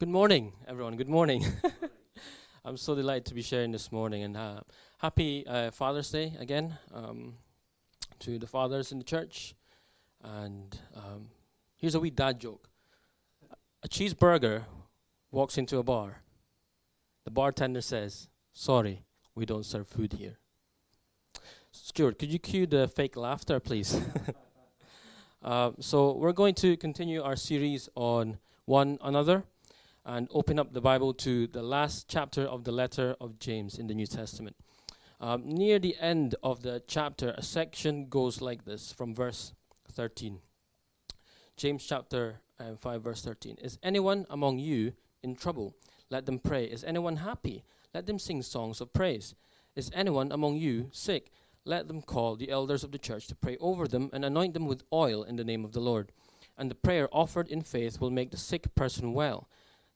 Good morning, everyone. Good morning. I'm so delighted to be sharing this morning, and uh, happy uh, Father's Day again um, to the fathers in the church. And um, here's a wee dad joke: A cheeseburger walks into a bar. The bartender says, "Sorry, we don't serve food here." Stuart, could you cue the fake laughter, please? uh, so we're going to continue our series on one another and open up the Bible to the last chapter of the letter of James in the New Testament. Um, near the end of the chapter, a section goes like this from verse 13. James chapter uh, 5, verse 13. Is anyone among you in trouble? Let them pray. Is anyone happy? Let them sing songs of praise. Is anyone among you sick? Let them call the elders of the church to pray over them and anoint them with oil in the name of the Lord. And the prayer offered in faith will make the sick person well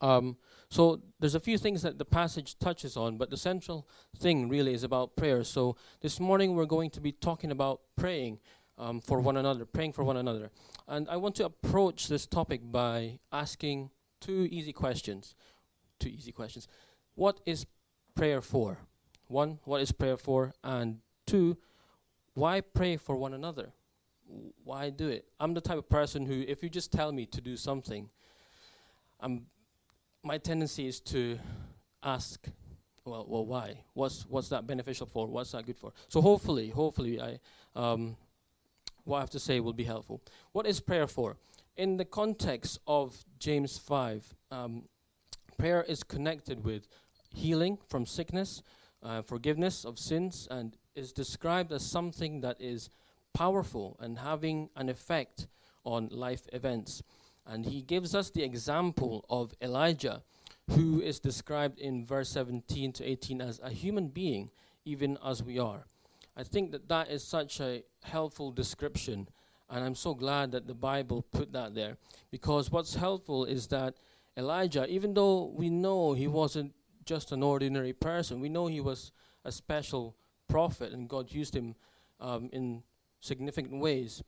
Um, so there's a few things that the passage touches on, but the central thing really is about prayer. So this morning we're going to be talking about praying um, for one another, praying for one another. And I want to approach this topic by asking two easy questions. Two easy questions. What is prayer for? One, what is prayer for? And two, why pray for one another? Why do it? I'm the type of person who, if you just tell me to do something, I'm my tendency is to ask, well, well, why? What's what's that beneficial for? What's that good for? So hopefully, hopefully, I um, what I have to say will be helpful. What is prayer for? In the context of James five, um, prayer is connected with healing from sickness, uh, forgiveness of sins, and is described as something that is powerful and having an effect on life events. And he gives us the example of Elijah, who is described in verse 17 to 18 as a human being, even as we are. I think that that is such a helpful description, and I'm so glad that the Bible put that there. Because what's helpful is that Elijah, even though we know he wasn't just an ordinary person, we know he was a special prophet and God used him um, in significant ways.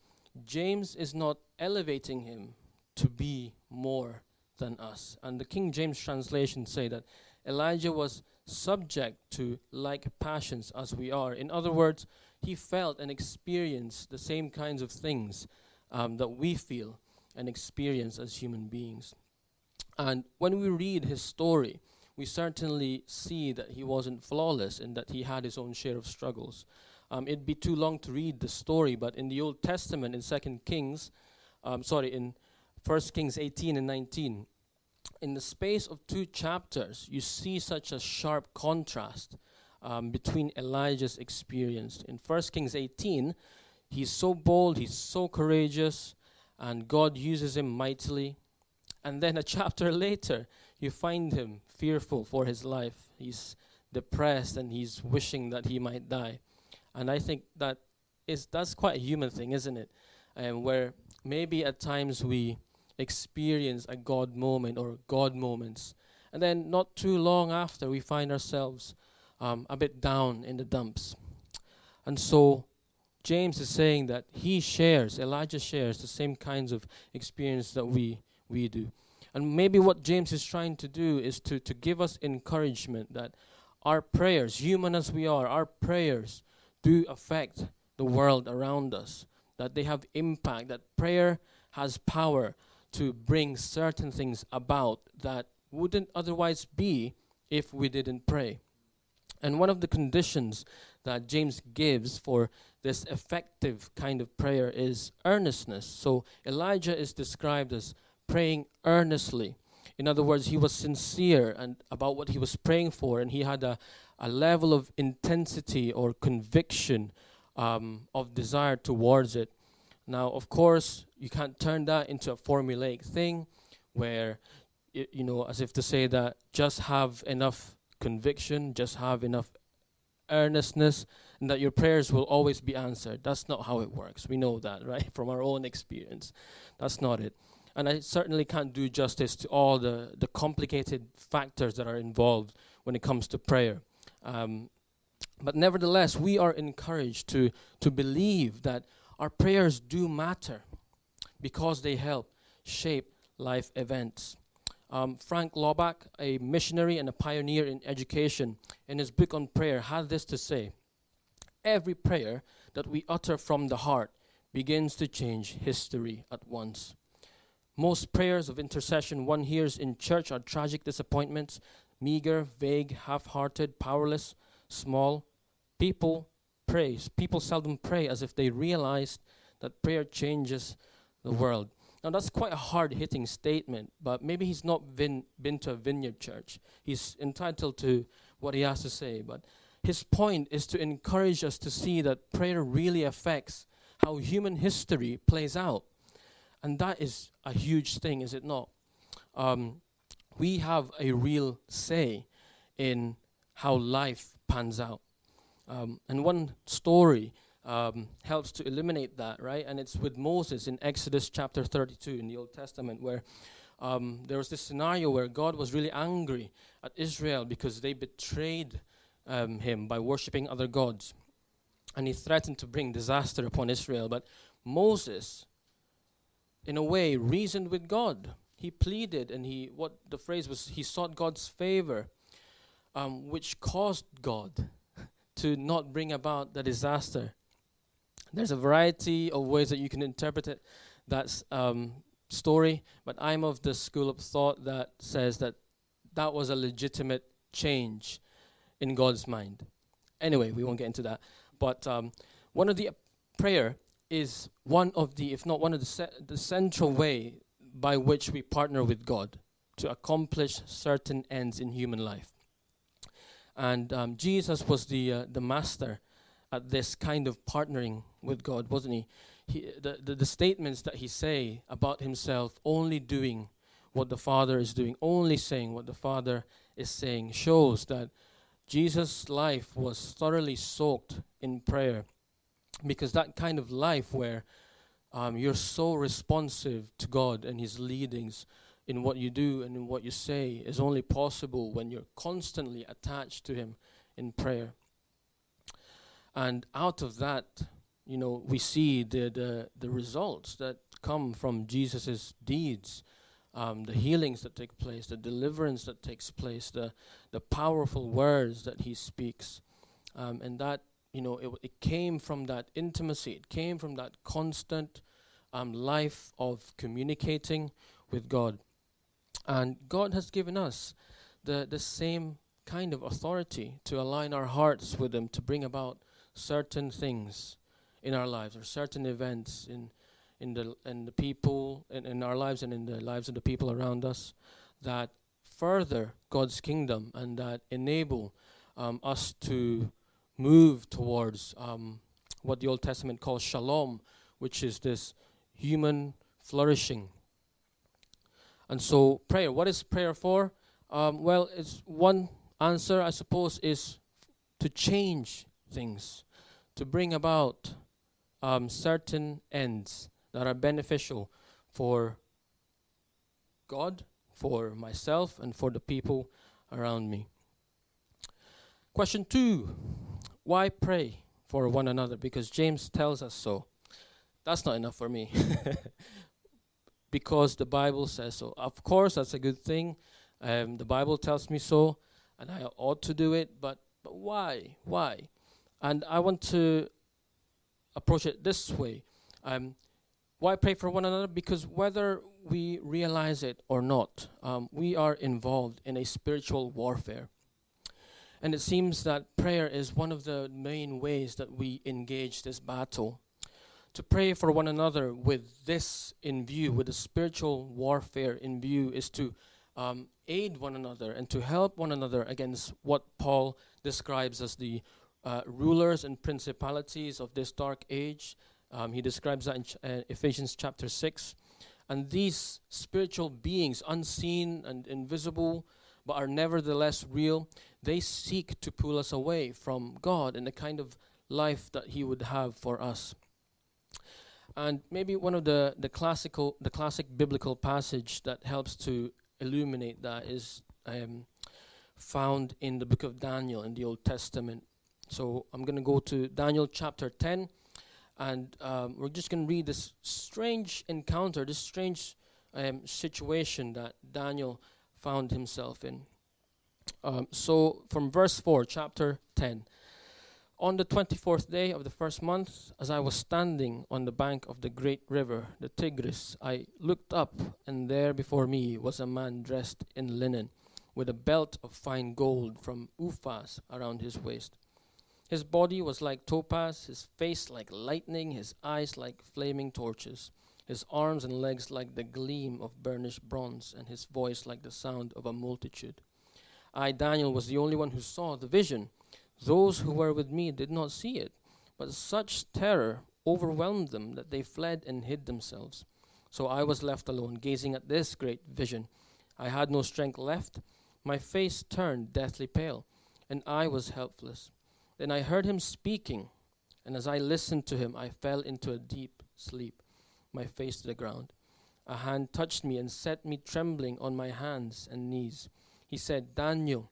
James is not elevating him to be more than us. And the King James translation say that Elijah was subject to like passions as we are. In other words, he felt and experienced the same kinds of things um, that we feel and experience as human beings. And when we read his story, we certainly see that he wasn't flawless and that he had his own share of struggles. Um, it'd be too long to read the story, but in the Old Testament, in Second Kings, um, sorry, in 1 Kings 18 and 19. In the space of two chapters, you see such a sharp contrast um, between Elijah's experience. In 1 Kings 18, he's so bold, he's so courageous, and God uses him mightily. And then a chapter later, you find him fearful for his life. He's depressed and he's wishing that he might die. And I think that is that's quite a human thing, isn't it? And where maybe at times we experience a God moment or God moments. And then not too long after, we find ourselves um, a bit down in the dumps. And so James is saying that he shares, Elijah shares the same kinds of experience that we, we do. And maybe what James is trying to do is to, to give us encouragement that our prayers, human as we are, our prayers do affect the world around us, that they have impact, that prayer has power to bring certain things about that wouldn't otherwise be if we didn't pray. And one of the conditions that James gives for this effective kind of prayer is earnestness. So Elijah is described as praying earnestly. In other words, he was sincere and about what he was praying for, and he had a, a level of intensity or conviction um, of desire towards it. Now, of course, you can't turn that into a formulaic thing where, it, you know, as if to say that just have enough conviction, just have enough earnestness, and that your prayers will always be answered. That's not how it works. We know that, right? From our own experience. That's not it. And I certainly can't do justice to all the, the complicated factors that are involved when it comes to prayer. Um, but nevertheless, we are encouraged to, to believe that our prayers do matter because they help shape life events. Um, Frank Laubach, a missionary and a pioneer in education, in his book on prayer, had this to say Every prayer that we utter from the heart begins to change history at once. Most prayers of intercession one hears in church are tragic disappointments, meager, vague, half hearted, powerless, small. People pray. People seldom pray as if they realized that prayer changes the world. Now, that's quite a hard hitting statement, but maybe he's not been, been to a vineyard church. He's entitled to what he has to say, but his point is to encourage us to see that prayer really affects how human history plays out. And that is a huge thing, is it not? Um, we have a real say in how life pans out. Um, and one story um, helps to eliminate that, right? And it's with Moses in Exodus chapter 32 in the Old Testament, where um, there was this scenario where God was really angry at Israel because they betrayed um, him by worshiping other gods. And he threatened to bring disaster upon Israel. But Moses, in a way, reasoned with God. He pleaded, and he, what the phrase was, he sought God's favor, um, which caused God to not bring about the disaster. There's a variety of ways that you can interpret it, that um, story, but I'm of the school of thought that says that that was a legitimate change in God's mind. Anyway, we won't get into that. But um, one of the uh, prayer is one of the, if not one of the, the central way by which we partner with God to accomplish certain ends in human life. And um, Jesus was the uh, the master at this kind of partnering with God, wasn't he? he the, the, the statements that he say about himself, only doing what the Father is doing, only saying what the Father is saying, shows that Jesus' life was thoroughly soaked in prayer. Because that kind of life where um, you're so responsive to God and His leadings in what you do and in what you say is only possible when you're constantly attached to Him in prayer. And out of that, you know, we see the, the, the results that come from Jesus' deeds, um, the healings that take place, the deliverance that takes place, the, the powerful words that he speaks. Um, and that, you know, it, it came from that intimacy, it came from that constant um, life of communicating with God. And God has given us the, the same kind of authority to align our hearts with Him to bring about certain things in our lives or certain events in in the in the people in, in our lives and in the lives of the people around us that further God's kingdom and that enable um, us to move towards um, what the Old Testament calls shalom, which is this human flourishing. And so, prayer. What is prayer for? Um, well, it's one answer, I suppose, is to change things, to bring about um, certain ends that are beneficial for God, for myself, and for the people around me. Question two Why pray for one another? Because James tells us so. That's not enough for me. because the Bible says so. Of course, that's a good thing. Um, the Bible tells me so, and I ought to do it, but, but why? Why? And I want to approach it this way. Um, why pray for one another? Because whether we realize it or not, um, we are involved in a spiritual warfare. And it seems that prayer is one of the main ways that we engage this battle. To pray for one another with this in view, with the spiritual warfare in view, is to um, aid one another and to help one another against what Paul describes as the uh, rulers and principalities of this dark age. Um, he describes that in ch- uh, Ephesians chapter 6. And these spiritual beings, unseen and invisible, but are nevertheless real, they seek to pull us away from God and the kind of life that He would have for us. And maybe one of the, the classical the classic biblical passage that helps to illuminate that is um, found in the book of Daniel in the Old Testament. So I'm going to go to Daniel chapter 10, and um, we're just going to read this strange encounter, this strange um, situation that Daniel found himself in. Um, so from verse 4, chapter 10. On the 24th day of the first month, as I was standing on the bank of the great river, the Tigris, I looked up, and there before me was a man dressed in linen, with a belt of fine gold from Uphaz around his waist. His body was like topaz, his face like lightning, his eyes like flaming torches, his arms and legs like the gleam of burnished bronze, and his voice like the sound of a multitude. I, Daniel, was the only one who saw the vision. Those who were with me did not see it, but such terror overwhelmed them that they fled and hid themselves. So I was left alone, gazing at this great vision. I had no strength left. My face turned deathly pale, and I was helpless. Then I heard him speaking, and as I listened to him, I fell into a deep sleep, my face to the ground. A hand touched me and set me trembling on my hands and knees. He said, Daniel,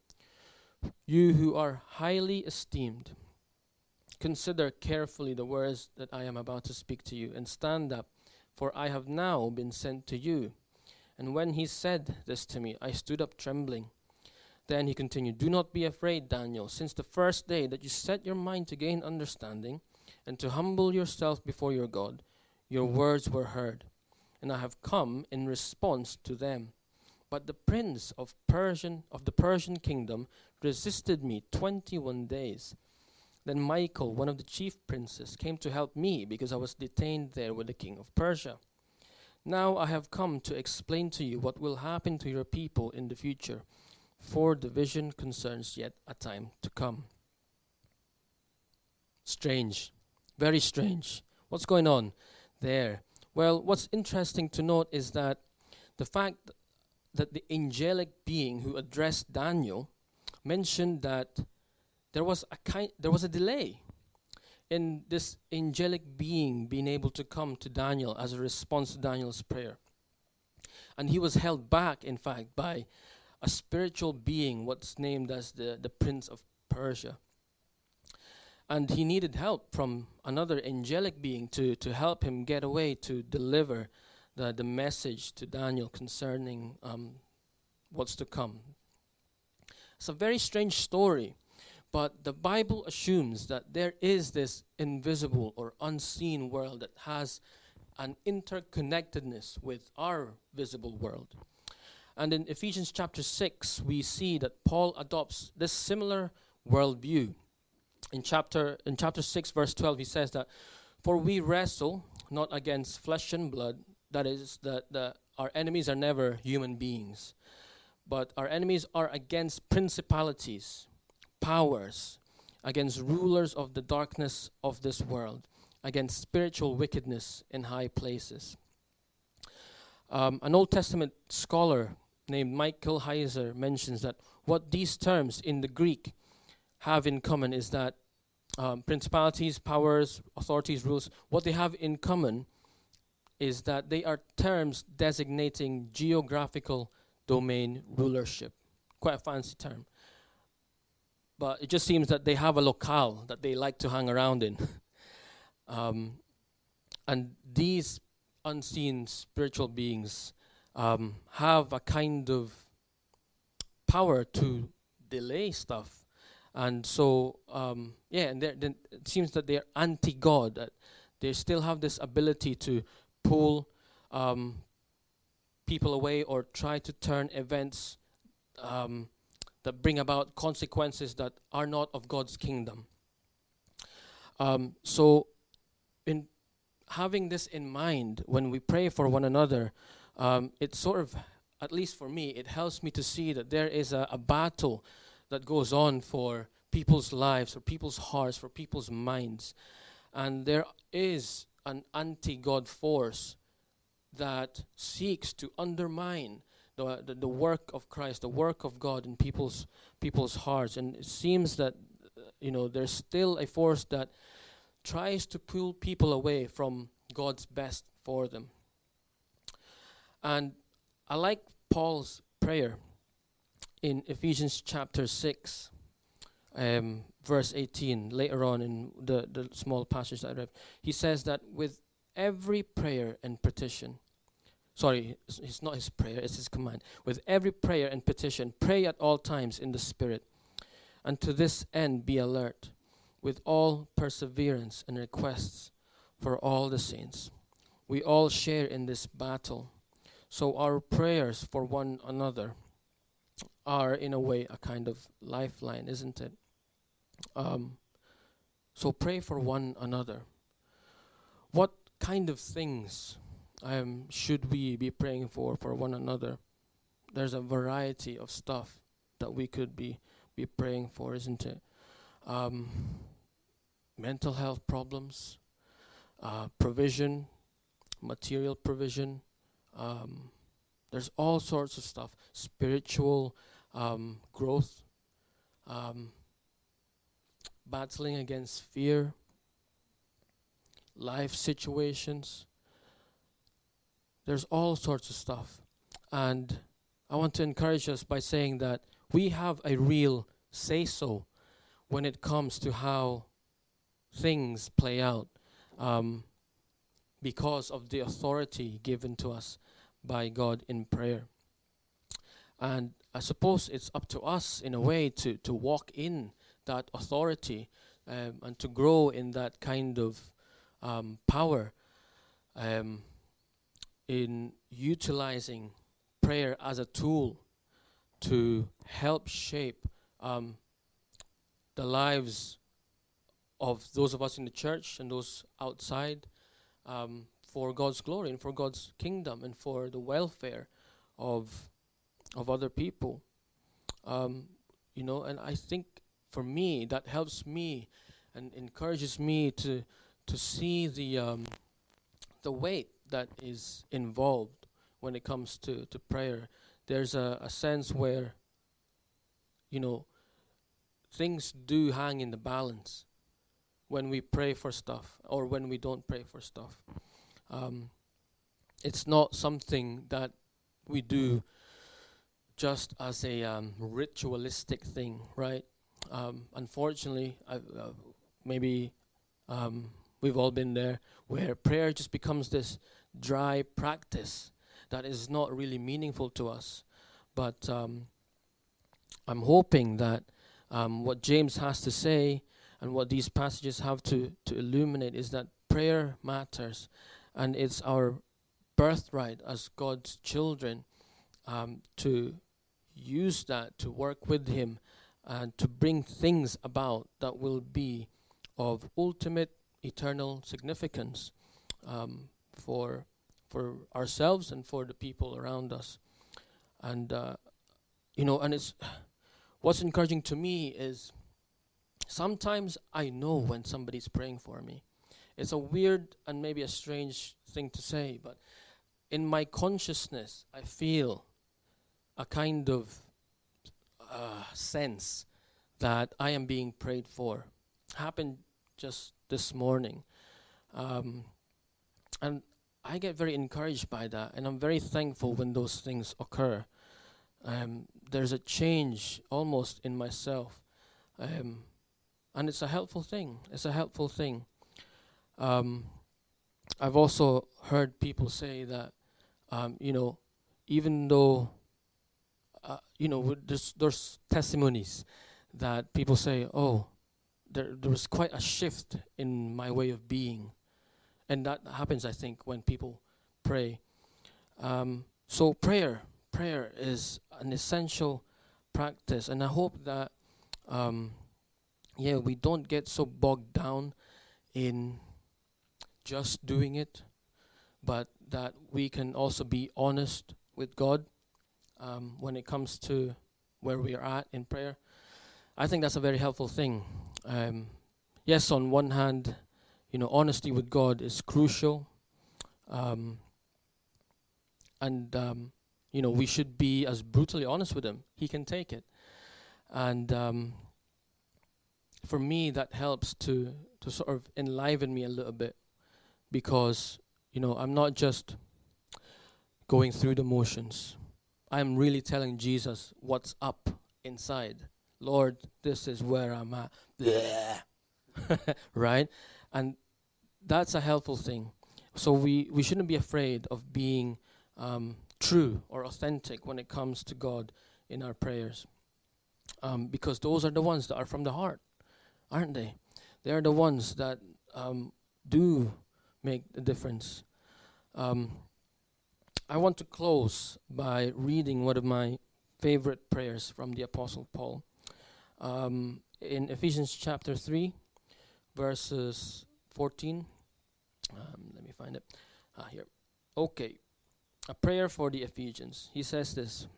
you who are highly esteemed, consider carefully the words that I am about to speak to you, and stand up, for I have now been sent to you. And when he said this to me, I stood up trembling. Then he continued, Do not be afraid, Daniel, since the first day that you set your mind to gain understanding and to humble yourself before your God, your words were heard, and I have come in response to them. But the prince of Persian of the Persian kingdom resisted me 21 days. Then Michael, one of the chief princes, came to help me because I was detained there with the king of Persia. Now I have come to explain to you what will happen to your people in the future, for the vision concerns yet a time to come. Strange, very strange. What's going on there? Well, what's interesting to note is that the fact that the angelic being who addressed Daniel mentioned that there was a kind there was a delay in this angelic being being able to come to Daniel as a response to Daniel's prayer. And he was held back, in fact, by a spiritual being, what's named as the, the Prince of Persia. And he needed help from another angelic being to, to help him get away to deliver the, the message to Daniel concerning um, what's to come, it's a very strange story, but the Bible assumes that there is this invisible or unseen world that has an interconnectedness with our visible world. And in Ephesians chapter 6, we see that Paul adopts this similar worldview. In chapter, in chapter 6, verse 12, he says that, For we wrestle not against flesh and blood, that is, that the, our enemies are never human beings, but our enemies are against principalities, powers, against rulers of the darkness of this world, against spiritual wickedness in high places. Um, an Old Testament scholar named Michael Heiser mentions that what these terms in the Greek have in common is that um, principalities, powers, authorities, rules, what they have in common is that they are terms designating geographical domain rulership. Quite a fancy term. But it just seems that they have a locale that they like to hang around in. um, and these unseen spiritual beings um, have a kind of power to delay stuff. And so, um, yeah, and it seems that they're anti God, that they still have this ability to pull um, people away or try to turn events um, that bring about consequences that are not of God's kingdom. Um, so, in having this in mind, when we pray for one another, um, it sort of, at least for me, it helps me to see that there is a, a battle that goes on for people's lives, for people's hearts, for people's minds. And there is an anti God force that seeks to undermine the, the, the work of Christ, the work of God in people's people's hearts, and it seems that uh, you know there's still a force that tries to pull people away from God's best for them. And I like Paul's prayer in Ephesians chapter 6, um, verse 18, later on in the, the small passage that I read. He says that with every prayer and petition, sorry, it's not his prayer, it's his command. With every prayer and petition, pray at all times in the Spirit. And to this end, be alert with all perseverance and requests for all the saints. We all share in this battle. So our prayers for one another are, in a way, a kind of lifeline, isn't it? Um, so pray for one another. What kind of things um, should we be praying for for one another? There's a variety of stuff that we could be be praying for, isn't it? Um, mental health problems, uh, provision, material provision. Um, there's all sorts of stuff. Spiritual um, growth, um, battling against fear, life situations. There's all sorts of stuff. And I want to encourage us by saying that we have a real say so when it comes to how things play out um, because of the authority given to us by God in prayer. And I suppose it's up to us, in a way, to, to walk in that authority um, and to grow in that kind of um, power um, in utilizing prayer as a tool to help shape um, the lives of those of us in the church and those outside um, for God's glory and for God's kingdom and for the welfare of of other people. Um, you know, and I think for me that helps me and encourages me to to see the um, the weight that is involved when it comes to, to prayer. There's a, a sense where you know things do hang in the balance when we pray for stuff or when we don't pray for stuff. Um, it's not something that we do just as a um, ritualistic thing, right? Um, unfortunately, uh, maybe um, we've all been there, where prayer just becomes this dry practice that is not really meaningful to us. But um, I'm hoping that um, what James has to say and what these passages have to, to illuminate is that prayer matters and it's our birthright as God's children um, to use that to work with Him and to bring things about that will be of ultimate eternal significance um, for for ourselves and for the people around us. And uh, you know, and it's what's encouraging to me is Sometimes I know when somebody's praying for me. It's a weird and maybe a strange thing to say, but in my consciousness, I feel a kind of uh, sense that I am being prayed for. Happened just this morning. Um, and I get very encouraged by that, and I'm very thankful when those things occur. Um, there's a change almost in myself. Um, and it's a helpful thing. It's a helpful thing. Um, I've also heard people say that, um, you know, even though, you know, there's, there's testimonies that people say, oh, there, there was quite a shift in my way of being. And that happens, I think, when people pray. Um, so prayer, prayer is an essential practice, and I hope that um, yeah, we don't get so bogged down in just doing it, but that we can also be honest with God um, when it comes to where we are at in prayer. I think that's a very helpful thing. Um, yes, on one hand, you know, honesty with God is crucial, um, and um, you know, we should be as brutally honest with him. He can take it. And um, for me, that helps to, to sort of enliven me a little bit because, you know, I'm not just going through the motions. I'm really telling Jesus what's up inside. Lord, this is where I'm at. right? And that's a helpful thing. So we, we shouldn't be afraid of being um, true or authentic when it comes to God in our prayers. Um, because those are the ones that are from the heart, aren't they? They are the ones that um, do make the difference. Um, I want to close by reading one of my favorite prayers from the Apostle Paul. Um, in Ephesians chapter 3, verses 14. Um, let me find it. Ah, here. Okay. A prayer for the Ephesians. He says this.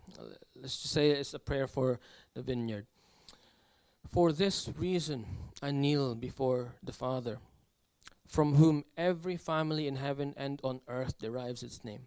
Let's just say it's a prayer for the vineyard. For this reason, I kneel before the Father, from whom every family in heaven and on earth derives its name.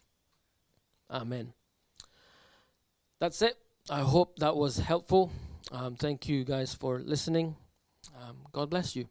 Amen. That's it. I hope that was helpful. Um, thank you guys for listening. Um, God bless you.